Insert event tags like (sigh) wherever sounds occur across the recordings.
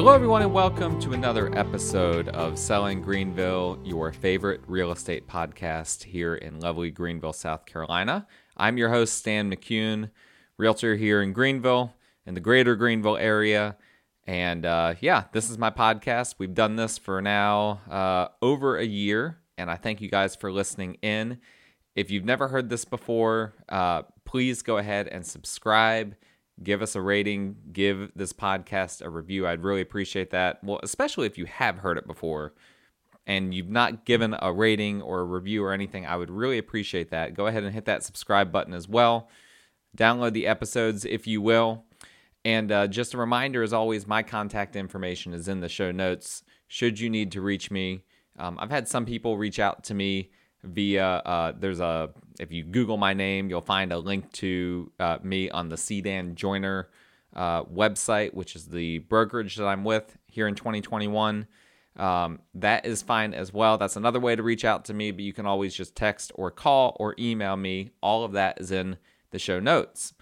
Hello, everyone, and welcome to another episode of Selling Greenville, your favorite real estate podcast here in lovely Greenville, South Carolina. I'm your host, Stan McCune, realtor here in Greenville, in the greater Greenville area. And uh, yeah, this is my podcast. We've done this for now uh, over a year, and I thank you guys for listening in. If you've never heard this before, uh, please go ahead and subscribe give us a rating, give this podcast a review. I'd really appreciate that. Well, especially if you have heard it before and you've not given a rating or a review or anything, I would really appreciate that. Go ahead and hit that subscribe button as well. Download the episodes if you will. And uh, just a reminder, as always, my contact information is in the show notes. Should you need to reach me, um, I've had some people reach out to me via uh, there's a if you Google my name, you'll find a link to uh, me on the C. Dan Joyner uh, website, which is the brokerage that I'm with here in 2021. Um, that is fine as well. That's another way to reach out to me, but you can always just text or call or email me. All of that is in the show notes.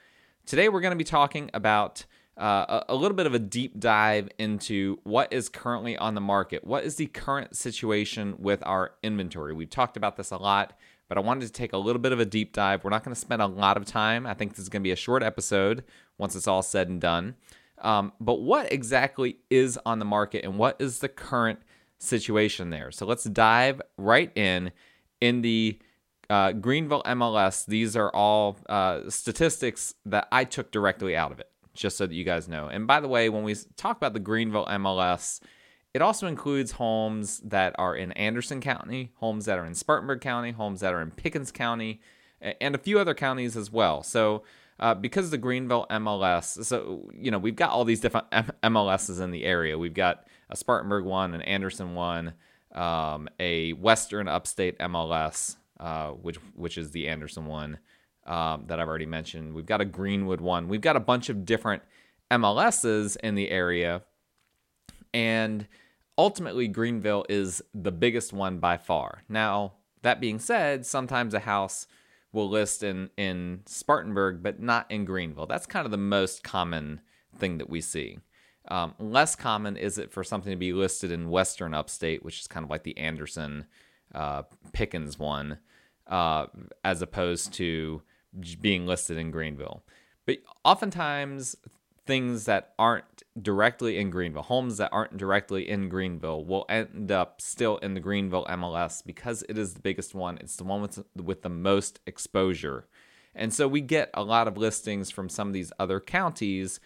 Today, we're going to be talking about uh, a, little bit of a deep dive into what is currently on the market. What is the current situation with our inventory? We've talked about this a lot, but I wanted to take a little bit of a deep dive. We're not going to spend a lot of time. I think this is going to be a short episode once it's all said and done. Um, but what exactly is on the market and what is the current situation there? So let's dive right in. In the uh, Greenville MLS, these are all uh, statistics that I took directly out of it just so that you guys know. And by the way, when we talk about the Greenville MLS, it also includes homes that are in Anderson County, homes that are in Spartanburg County, homes that are in Pickens County, and a few other counties as well. So, uh, because the Greenville MLS, so you know we've got all these different MLSs in the area. We've got a Spartanburg one, an Anderson one, um, a Western Upstate MLS, uh, which which is the Anderson one, um, that I've already mentioned. We've got a Greenwood one. We've got a bunch of different MLSs in the area. And ultimately, Greenville is the biggest one by far. Now, that being said, sometimes a house will list in, in Spartanburg, but not in Greenville. That's kind of the most common thing that we see. Um, less common is it for something to be listed in Western Upstate, which is kind of like the Anderson uh, Pickens one, uh, as opposed to being listed in Greenville. But oftentimes, things that aren't directly in Greenville, homes that aren't directly in Greenville, will end up still in the Greenville MLS because it is the biggest one. It's the one with, with the most exposure. And so we get a lot of listings from some of these other counties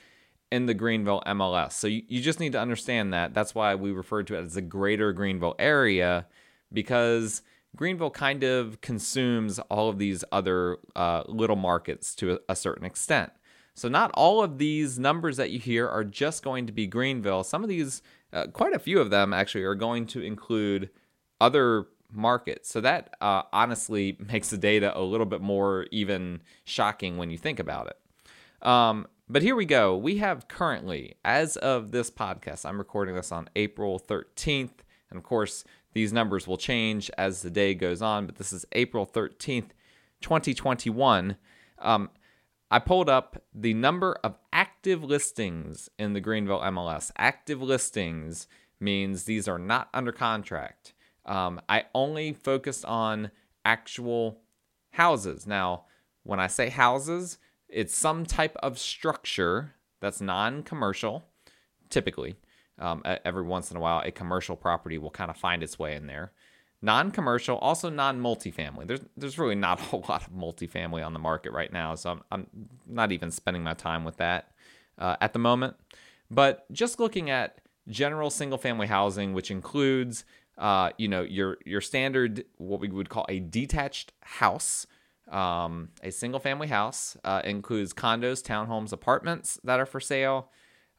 in the Greenville MLS. So you, you just need to understand that. That's why we refer to it as the greater Greenville area because Greenville kind of consumes all of these other uh, little markets to a, certain extent. So, not all of these numbers that you hear are just going to be Greenville. Some of these, uh, quite a few of them actually, are going to include other markets. So, that uh, honestly makes the data a little bit more even shocking when you think about it. Um, but here we go. We have currently, as of this podcast, I'm recording this on April 13th. And of course, these numbers will change as the day goes on, but this is April 13th, 2021. Um, I pulled up the number of active listings in the Greenville MLS. Active listings means these are not under contract. Um, I only focused on actual houses. Now, when I say houses, it's some type of structure that's non commercial, typically. Um, every once in a while, a commercial property will kind of find its way in there. Non-commercial, also non-multifamily. There's there's really not (laughs) a lot of multifamily on the market right now, so I'm, I'm not even spending my time with that uh, at the moment. But just looking at general single-family housing, which includes uh, you know your your standard what we would call a detached house, um, a single-family house uh, includes condos, townhomes, apartments that are for sale.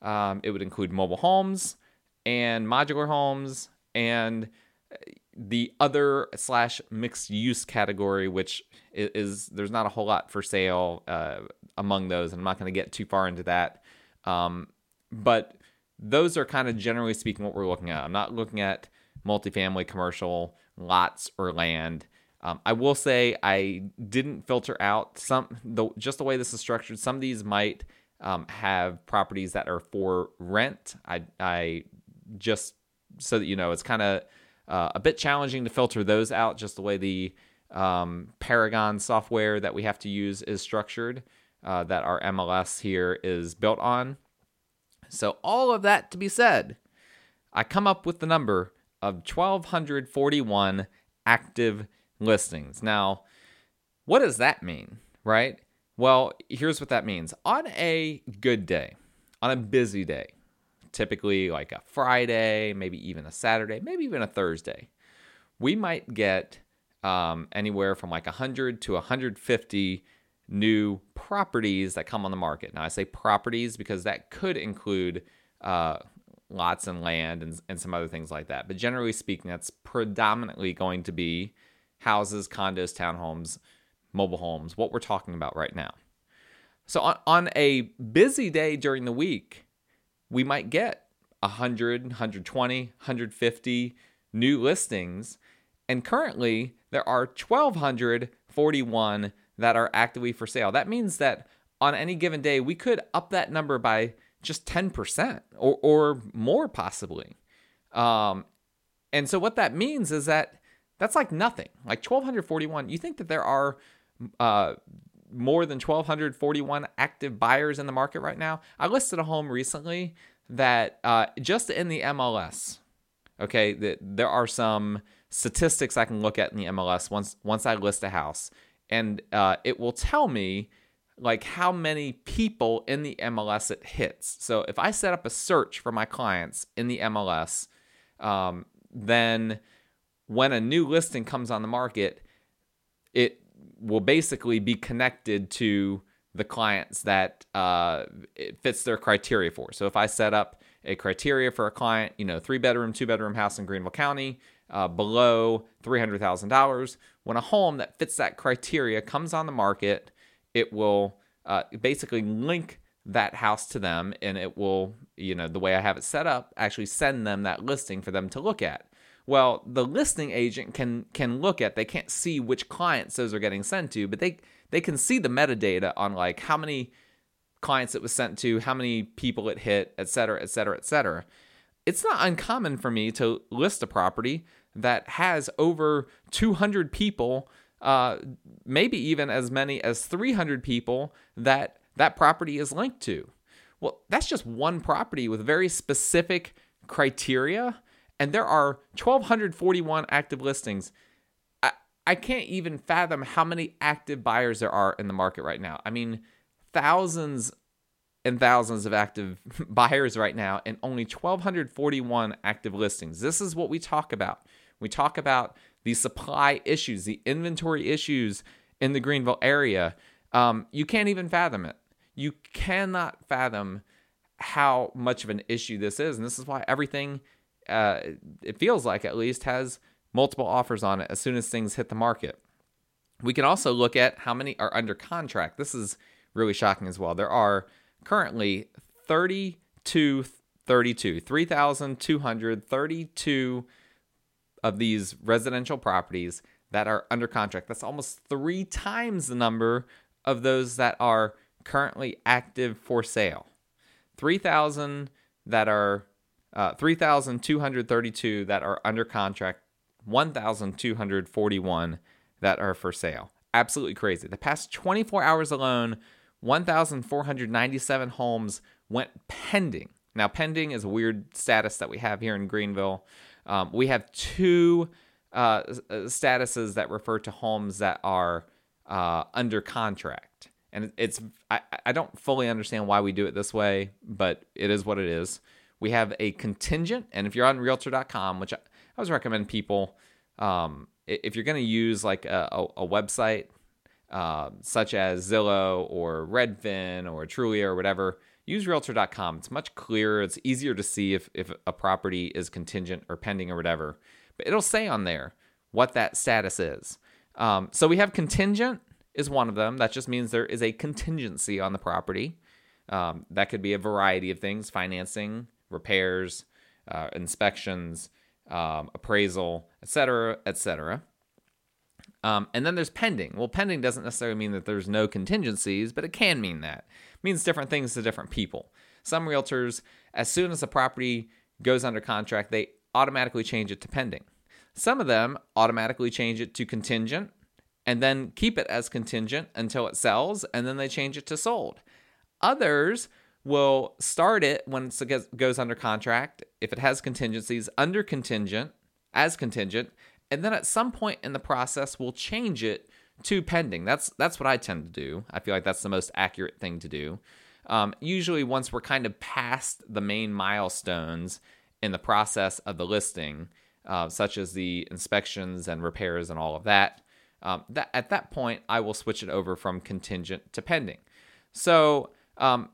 Um, it would include mobile homes and modular homes and the other slash mixed use category, which is, is, there's not a whole lot for sale uh, among those. And I'm not going to get too far into that. Um, but those are kind of generally speaking what we're looking at. I'm not looking at multifamily commercial lots or land. Um, I will say I didn't filter out some the just the way this is structured. Some of these might um, have properties that are for rent. I, I just so that you know, it's kind of uh, a bit challenging to filter those out, just the way the um, Paragon software that we have to use is structured, uh, that our MLS here is built on. So, all of that to be said, I come up with the number of 1,241 active listings. Now, what does that mean, right? Well, here's what that means. On a good day, on a busy day, typically like a Friday, maybe even a Saturday, maybe even a Thursday, we might get um, anywhere from like 100 to 150 new properties that come on the market. Now, I say properties because that could include uh, lots and land and, and some other things like that. But generally speaking, that's predominantly going to be houses, condos, townhomes, mobile homes, what we're talking about right now. So on, on a busy day during the week, we might get 100, 120, 150 new listings. And currently, there are 1,241 that are actively for sale. That means that on any given day, we could up that number by just 10% or, or more, possibly. Um, and so, what that means is that that's like nothing. Like 1,241, you think that there are uh, more than 1,241 active buyers in the market right now. I listed a home recently that uh, just in the MLS, okay, that there are some statistics I can look at in the MLS once once I list a house, and uh, it will tell me like how many people in the MLS it hits. So if I set up a search for my clients in the MLS, um, then when a new listing comes on the market, it will basically be connected to the clients that uh, it fits their criteria for. So if I set up a criteria for a client, you know, three bedroom, two bedroom house in Greenville County, uh, below $300,000, when a home that fits that criteria comes on the market, it will uh, basically link that house to them and it will, you know, the way I have it set up, actually send them that listing for them to look at. Well, the listing agent can can look at. They can't see which clients those are getting sent to, but they they can see the metadata on like how many clients it was sent to, how many people it hit, et cetera, et cetera, et cetera. It's not uncommon for me to list a property that has over 200 people, uh, maybe even as many as 300 people that that property is linked to. Well, that's just one property with very specific criteria and there are 1,241 active listings. I, I can't even fathom how many active buyers there are in the market right now. I mean, thousands and thousands of active (laughs) buyers right now, and only 1,241 active listings. This is what we talk about. We talk about the supply issues, the inventory issues in the Greenville area. Um, you can't even fathom it. You cannot fathom how much of an issue this is. And this is why everything uh, it feels like at least, has multiple offers on it as soon as things hit the market. We can also look at how many are under contract. This is really shocking as well. There are currently 32, 32, 3,232 of these residential properties that are under contract. That's almost three times the number of those that are currently active for sale. 3,000 that are uh, 3,232 that are under contract, 1,241 that are for sale. Absolutely crazy. The past 24 hours alone, 1,497 homes went pending. Now, pending is a weird status that we have here in Greenville. Um, we have two uh, statuses that refer to homes that are uh, under contract. And it's I, I don't fully understand why we do it this way, but it is what it is. We have a contingent, and if you're on Realtor.com, which I, always recommend people, um, if you're going to use like a, a, a website uh, such as Zillow or Redfin or Trulia or whatever, use Realtor.com. It's much clearer. It's easier to see if if a property is contingent or pending or whatever. But it'll say on there what that status is. Um, so we have contingent is one of them. That just means there is a contingency on the property. Um, that could be a variety of things: financing, repairs, uh, inspections, um, appraisal, etc., etc. Um, and then there's pending. Well, pending doesn't necessarily mean that there's no contingencies, but it can mean that. It means different things to different people. Some realtors, as soon as a property goes under contract, they automatically change it to pending. Some of them automatically change it to contingent and then keep it as contingent until it sells, and then they change it to sold. Others will start it when it goes under contract, if it has contingencies, under contingent, as contingent, and then at some point in the process we'll change it to pending. That's that's what I tend to do. I feel like that's the most accurate thing to do. Um, usually, once we're kind of past the main milestones in the process of the listing, uh, such as the inspections and repairs and all of that, um, that at that point I will switch it over from contingent to pending. So, um,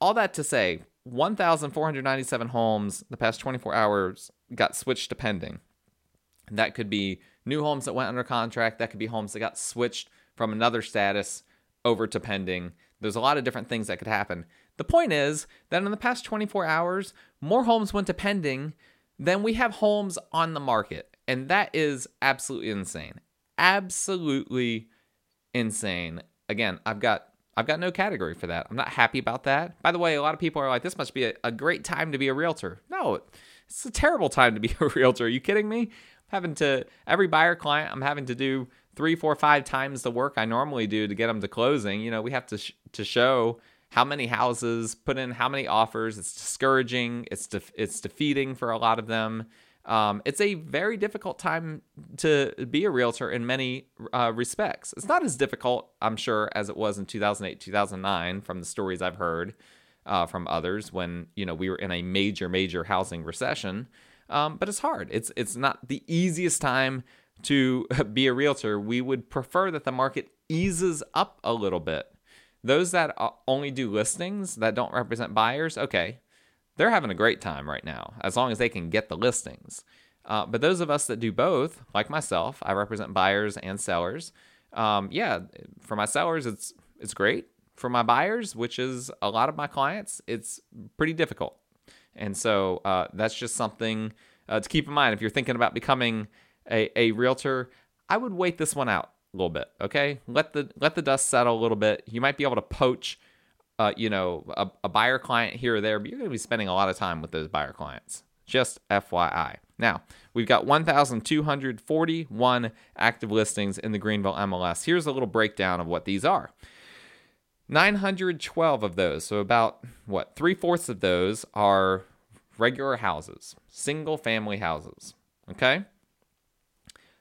all that to say, 1,497 homes the past 24 hours got switched to pending. That could be new homes that went under contract. That could be homes that got switched from another status over to pending. There's a lot of different things that could happen. The point is that in the past 24 hours, more homes went to pending than we have homes on the market. And that is absolutely insane. Absolutely insane. Again, I've got I've got no category for that. I'm not happy about that. By the way, a lot of people are like, this must be a, a great time to be a realtor. No, it's a terrible time to be (laughs) a realtor. Are you kidding me? I'm having to every buyer client i'm having to do three four five times the work i normally do to get them to closing you know we have to sh- to show how many houses put in how many offers it's discouraging it's de- it's defeating for a lot of them um, it's a very difficult time to be a realtor in many uh, respects it's not as difficult i'm sure as it was in 2008 2009 from the stories i've heard uh, from others when you know we were in a major major housing recession um, but it's hard. It's it's not the easiest time to (laughs) be a realtor. We would prefer that the market eases up a little bit. Those that only do listings that don't represent buyers, okay, they're having a great time right now as long as they can get the listings. Uh, but those of us that do both, like myself, I represent buyers and sellers. Um, yeah, for my sellers, it's it's great. For my buyers, which is a lot of my clients, it's pretty difficult. And so uh, that's just something uh, to keep in mind if you're thinking about becoming a, a realtor. I would wait this one out a little bit. Okay, let the let the dust settle a little bit. You might be able to poach, uh, you know, a, a buyer client here or there, but you're going to be spending a lot of time with those buyer clients. Just FYI. Now, we've got 1,241 active listings in the Greenville MLS. Here's a little breakdown of what these are. 912 of those, so about what, three fourths of those are regular houses, single family houses. Okay?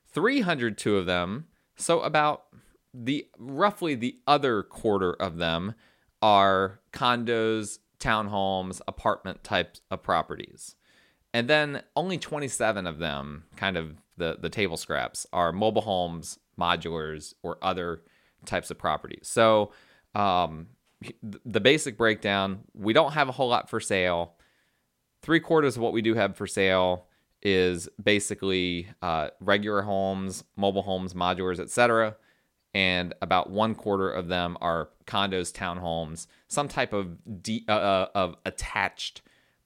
302 of them, so about the roughly the other quarter of them are condos, townhomes, apartment types of properties. And then only 27 of them, kind of the, the table scraps, are mobile homes, modulars, or other types of properties. So um, the basic breakdown we don't have a whole lot for sale. Three quarters of what we do have for sale is basically uh, regular homes, mobile homes, modulars, etc. And about one quarter of them are condos, townhomes, some type of de- uh, uh of attached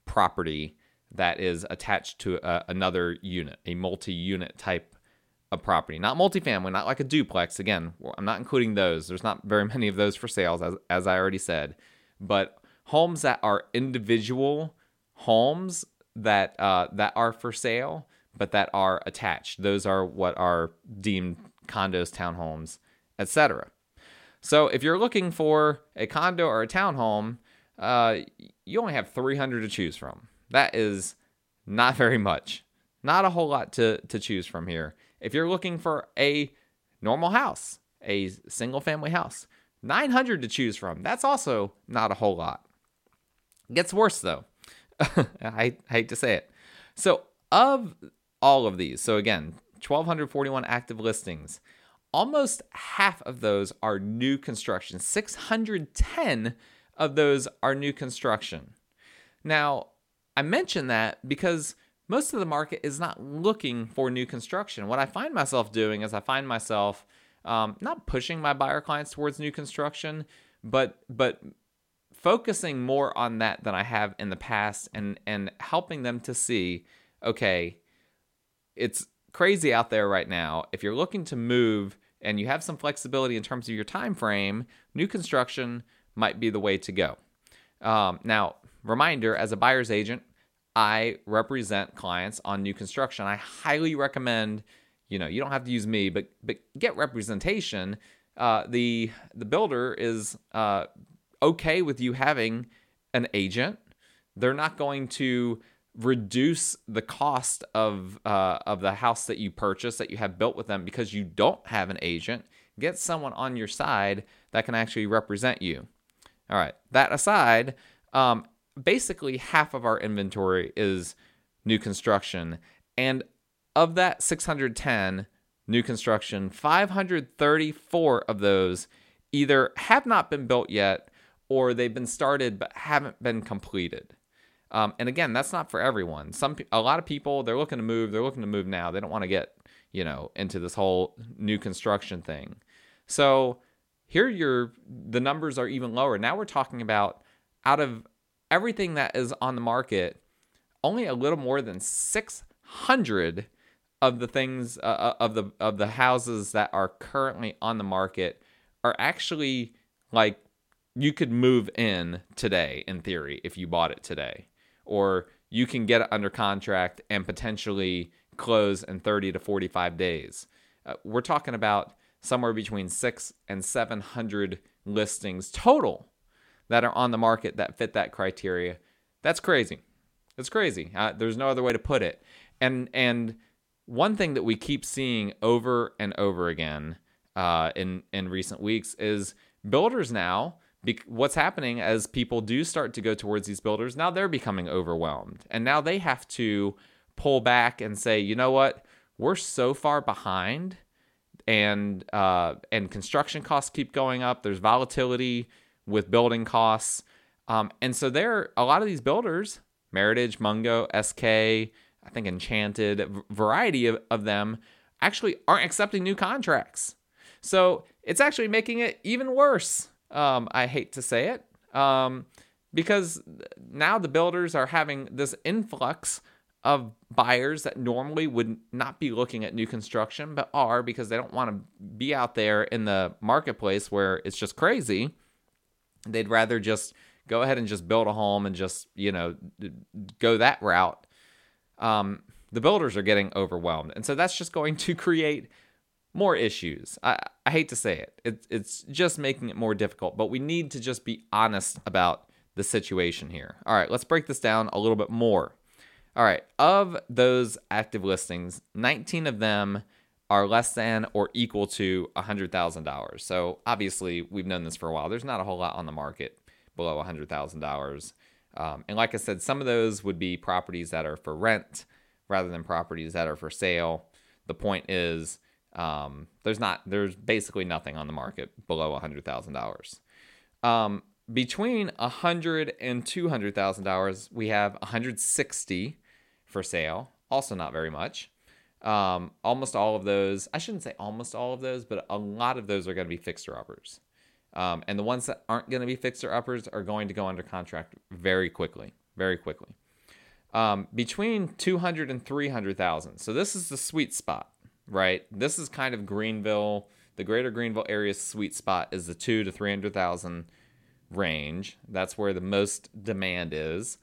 property that is attached to uh, another unit, a multi-unit type of property, not multifamily, not like a duplex. Again, I'm not including those. There's not very many of those for sales, as, as I already said. But homes that are individual homes that uh, that are for sale, but that are attached. Those are what are deemed condos, townhomes, etc. So if you're looking for a condo or a townhome, uh, you only have 300 to choose from. That is not very much. Not a whole lot to, to choose from here. If you're looking for a normal house, a single family house, 900 to choose from. That's also not a whole lot. Gets worse though. (laughs) I hate to say it. So, of all of these, so again, 1,241 active listings, almost half of those are new construction. 610 of those are new construction. Now, I mention that because most of the market is not looking for new construction. What I find myself doing is I find myself um, not pushing my buyer clients towards new construction, but but focusing more on that than I have in the past, and and helping them to see, okay, it's crazy out there right now. If you're looking to move and you have some flexibility in terms of your time frame, new construction might be the way to go. Um, now, reminder as a buyer's agent, I represent clients on new construction. I highly recommend, you know, you don't have to use me, but but get representation. Uh, the the builder is uh, okay with you having an agent. They're not going to reduce the cost of uh, of the house that you purchase that you have built with them because you don't have an agent. Get someone on your side that can actually represent you. All right. That aside, um, basically half of our inventory is new construction, and of that 610 new construction, 534 of those either have not been built yet or they've been started but haven't been completed. Um, and again, that's not for everyone. Some a lot of people they're looking to move. They're looking to move now. They don't want to get you know into this whole new construction thing. So here, your the numbers are even lower. Now we're talking about out of everything that is on the market, only a little more than 600 of the things uh, uh, of the of the houses that are currently on the market are actually like you could move in today in theory if you bought it today or you can get it under contract and potentially close in 30 to 45 days. Uh, we're talking about somewhere between 6 and 700 listings total that are on the market that fit that criteria. That's crazy. That's crazy. Uh, there's no other way to put it. And and one thing that we keep seeing over and over again uh, in in recent weeks is builders now be- what's happening as people do start to go towards these builders, now they're becoming overwhelmed. And now they have to pull back and say, you know what? We're so far behind and uh, and construction costs keep going up. There's volatility with building costs. Um, and so there a lot of these builders, Meritage, Mungo, SK, I think Enchanted, variety of, of them actually aren't accepting new contracts. So it's actually making it even worse um, I hate to say it, um, because now the builders are having this influx of buyers that normally would not be looking at new construction, but are because they don't want to be out there in the marketplace where it's just crazy. They'd rather just go ahead and just build a home and just, you know, go that route. Um, the builders are getting overwhelmed. And so that's just going to (laughs) create more issues. I, I hate to say it. it. It's just making it more difficult, but we need to just be honest about the situation here. All right, let's break this down a little bit more. All right, of those active listings, 19 of them are less than or equal to $100,000. So obviously, we've known this for a while. There's not a whole lot on the market below $100,000. Um, and like I said, some of those would be properties that are for rent rather than properties that are for sale. The point is, um, there's not there's basically nothing on the market below hundred thousand dollars. Um, between a hundred and two hundred thousand dollars, we have 160 for sale. Also, not very much. Um, almost all of those, I shouldn't say almost all of those, but a lot of those are going to be fixer uppers. Um, and the ones that aren't going to be fixer uppers are going to go under contract very quickly, very quickly. Um, between 200 and 300,000. So this is the sweet spot right? This is kind of Greenville, the greater Greenville area sweet spot is the two to 300,000 range. That's where the most demand is.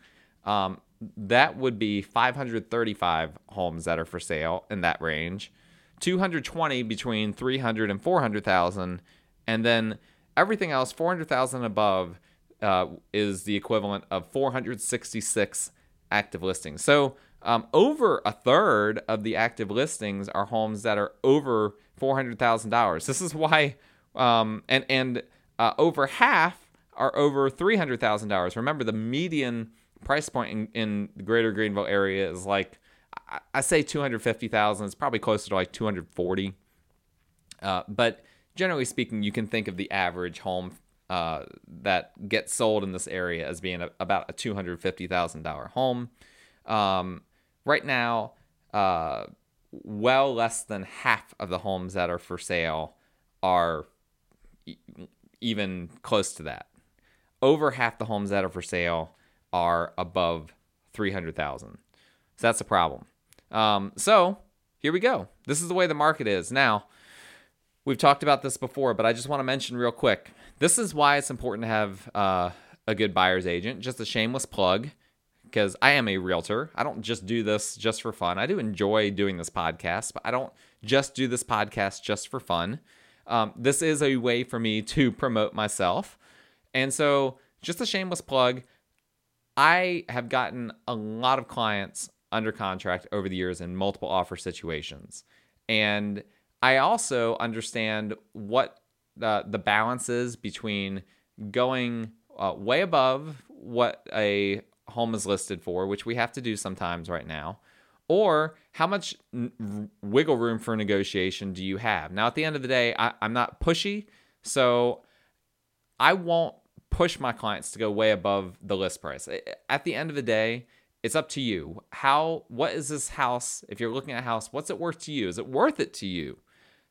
Um, that would be 535 homes that are for sale in that range, 220 between 300 and 400,000, and then everything else 400,000 above uh, is the equivalent of 466 active listings. So um, over a third of the active listings are homes that are over four hundred thousand dollars. This is why, um, and and uh, over half are over three hundred thousand dollars. Remember, the median price point in, in the Greater Greenville area is like I, I say two hundred fifty thousand. It's probably closer to like two hundred forty. Uh, but generally speaking, you can think of the average home uh, that gets sold in this area as being a, about a two hundred fifty thousand dollar home. Um, right now, uh, well less than half of the homes that are for sale are e- even close to that. Over half the homes that are for sale are above 300,000. So that's a problem. Um, so here we go. This is the way the market is. Now, we've talked about this before, but I just want to mention real quick. This is why it's important to have uh, a good buyer's agent. Just a shameless plug because I am a realtor. I don't just do this just for fun. I do enjoy doing this podcast, but I don't just do this podcast just for fun. Um, this is a way for me to promote myself. And so, just a shameless plug I have gotten a lot of clients under contract over the years in multiple offer situations. And I also understand what the, the balance is between going uh, way above what a home is listed for, which we have to do sometimes right now, or how much n- wiggle room for negotiation do you have? Now, at the end of the day, I, I'm not pushy, so I won't push my clients to go way above the list price. At the end of the day, it's up to you. How what is this house? If you're looking at a house, what's it worth to you? Is it worth it to you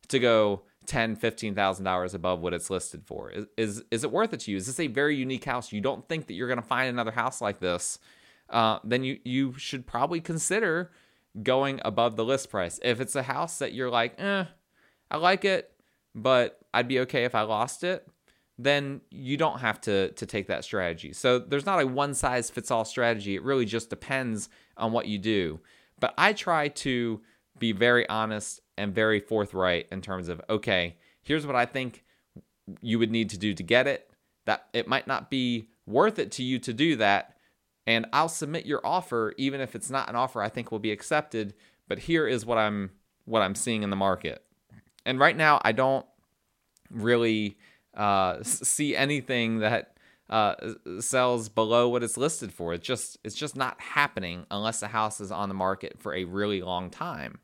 to go ten, fifteen thousand dollars above what it's listed for? Is, is is it worth it to you? Is this a very unique house? You don't think that you're gonna find another house like this? Uh, then you you should probably consider going above the list price. If it's a house that you're like, eh, I like it, but I'd be okay if I lost it, then you don't have to to take that strategy. So there's not a one size fits all strategy. It really just depends on what you do. But I try to be very honest and very forthright in terms of okay, here's what I think you would need to do to get it. That it might not be worth it to you to do that, and I'll submit your offer even if it's not an offer I think will be accepted, but here is what I'm what I'm seeing in the market. And right now I don't really uh, see anything that uh, sells below what it's listed for. It's just it's just not happening unless the house is on the market for a really long time.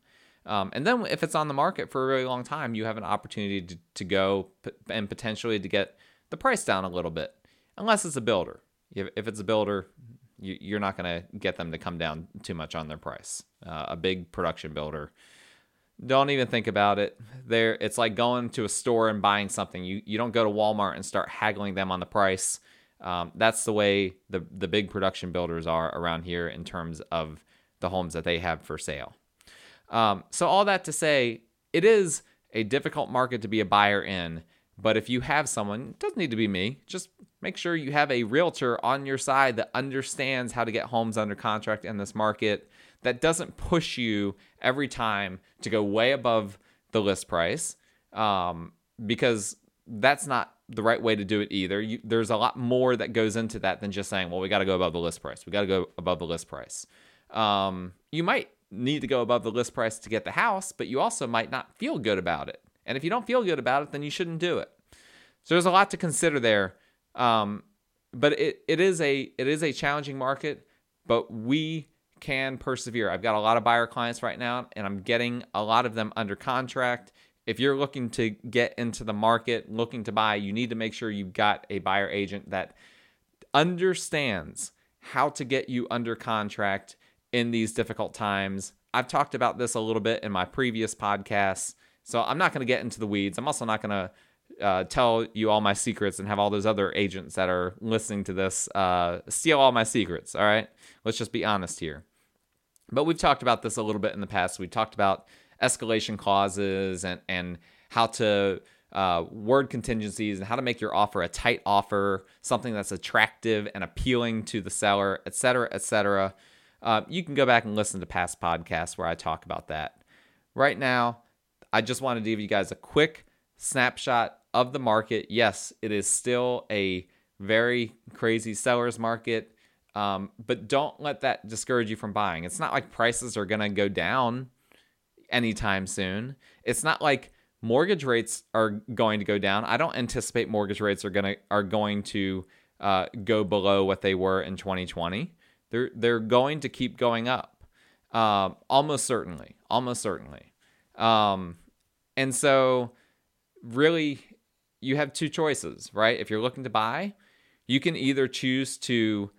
Um, and then if it's on the market for a really long time, you have an opportunity to, to go p- and potentially to get the price down a little bit, unless it's a builder. If, if it's a builder, you, are not going to get them to come down too much on their price. Uh, a big production builder don't even think about it. There, it's like going to a store and buying something. You you don't go to Walmart and start haggling them on the price. Um, that's the way the the big production builders are around here in terms of the homes that they have for sale. Um, so all that to say, it is a difficult market to be a buyer in. But if you have someone, it doesn't need to be me. Just make sure you have a realtor on your side that understands how to get homes under contract in this market that doesn't push you every time to go way above the list price um, because that's not the right way to do it either. You, there's a lot more that goes into that than just saying, well, we got to go above the list price. We got to go above the list price. Um, you might need to go above the list price to get the house, but you also might not feel good about it. And if you don't feel good about it, then you shouldn't do it. So there's a lot to consider there. Um, but it, it is a it is a challenging market, but we can persevere. I've got a lot of buyer clients right now, and I'm getting a lot of them under contract. If you're looking to get into the market, looking to buy, you need to make sure you've got a buyer agent that understands how to get you under contract in these difficult times. I've talked about this a little bit in my previous podcasts, so I'm not going to get into the weeds. I'm also not going to uh, tell you all my secrets and have all those other agents that are listening to this uh, steal all my secrets. All right, let's just be honest here. But we've talked about this a little bit in the past. We talked about escalation clauses and and how to uh, word contingencies and how to make your offer a tight offer, something that's attractive and appealing to the seller, et cetera, et cetera. Uh, you can go back and listen to past podcasts where I talk about that. Right now, I just wanted to give you guys a quick snapshot of the market. Yes, it is still a very crazy seller's market. Um, but don't let that discourage you from buying. It's not like prices are going to go down anytime soon. It's not like mortgage rates are going to go down. I don't anticipate mortgage rates are going to are going to uh, go below what they were in 2020. They're they're going to keep going up, um, almost certainly, almost certainly. Um, and so, really, you have two choices, right? If you're looking to buy, you can either choose to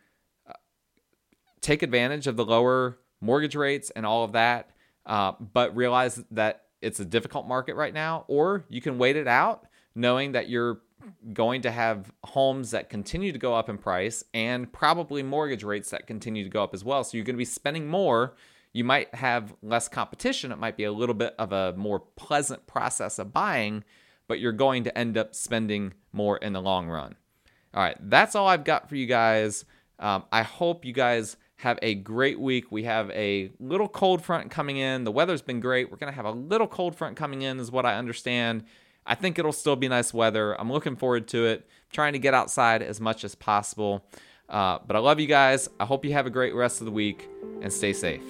take advantage of the lower mortgage rates and all of that, uh, but realize that it's a difficult market right now, or you can wait it out knowing that you're going to have homes that continue to go up in price and probably mortgage rates that continue to go up as well. So you're going to be spending more. you might have less competition. It might be a little bit of a more pleasant process of buying, but you're going to end up spending more in the long run. All right, that's all I've got for you guys. Um, I hope you guys have a great week. We have a little cold front coming in. The weather's been great. We're going to have a little cold front coming in, is what I understand. I think it'll still be nice weather. I'm looking forward to it. trying to get outside as much as possible. Uh, but I love you guys. I hope you have a great rest of the week and stay safe.